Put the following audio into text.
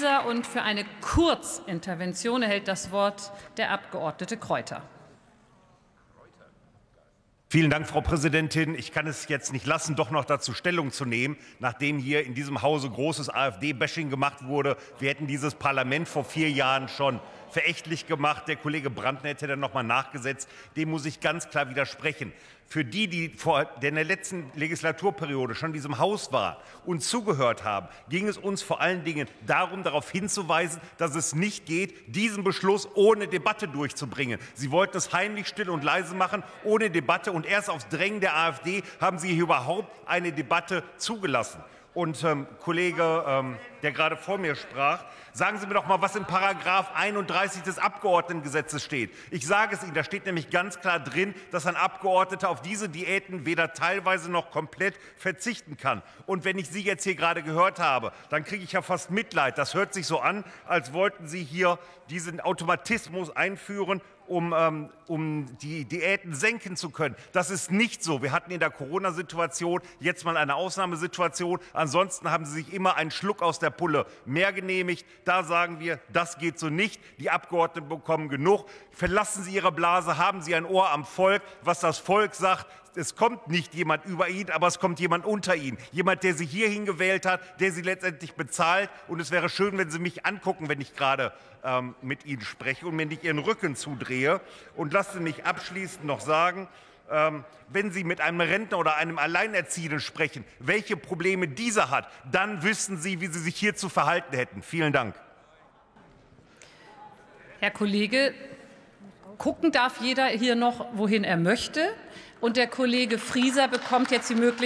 Frieser. Und für eine Kurzintervention erhält das Wort der Abgeordnete Kräuter. Vielen Dank, Frau Präsidentin. Ich kann es jetzt nicht lassen, doch noch dazu Stellung zu nehmen, nachdem hier in diesem Hause großes AfD-Bashing gemacht wurde. Wir hätten dieses Parlament vor vier Jahren schon verächtlich gemacht. Der Kollege Brandner hätte dann noch mal nachgesetzt. Dem muss ich ganz klar widersprechen. Für die, die vor der letzten Legislaturperiode schon in diesem Haus waren und zugehört haben, ging es uns vor allen Dingen darum, darauf hinzuweisen, dass es nicht geht, diesen Beschluss ohne Debatte durchzubringen. Sie wollten es heimlich still und leise machen, ohne Debatte. Und erst auf Drängen der AfD haben Sie hier überhaupt eine Debatte zugelassen. Und ähm, Kollege, ähm, der gerade vor mir sprach, sagen Sie mir doch mal, was in Paragraph 31 des Abgeordnetengesetzes steht. Ich sage es Ihnen, da steht nämlich ganz klar drin, dass ein Abgeordneter auf diese Diäten weder teilweise noch komplett verzichten kann. Und wenn ich Sie jetzt hier gerade gehört habe, dann kriege ich ja fast Mitleid. Das hört sich so an, als wollten Sie hier diesen Automatismus einführen um, ähm, um die Diäten senken zu können. Das ist nicht so. Wir hatten in der Corona-Situation jetzt mal eine Ausnahmesituation. Ansonsten haben Sie sich immer einen Schluck aus der Pulle mehr genehmigt. Da sagen wir, das geht so nicht. Die Abgeordneten bekommen genug. Verlassen Sie Ihre Blase, haben Sie ein Ohr am Volk. Was das Volk sagt, es kommt nicht jemand über ihn, aber es kommt jemand unter ihn. Jemand, der Sie hierhin gewählt hat, der Sie letztendlich bezahlt. Und es wäre schön, wenn Sie mich angucken, wenn ich gerade ähm, mit Ihnen spreche und mir nicht Ihren Rücken zudrehe. Und lassen Sie mich abschließend noch sagen, wenn Sie mit einem Rentner oder einem Alleinerziehenden sprechen, welche Probleme dieser hat, dann wissen Sie, wie Sie sich hier zu verhalten hätten. Vielen Dank. Herr Kollege, gucken darf jeder hier noch, wohin er möchte. Und der Kollege Frieser bekommt jetzt die Möglichkeit,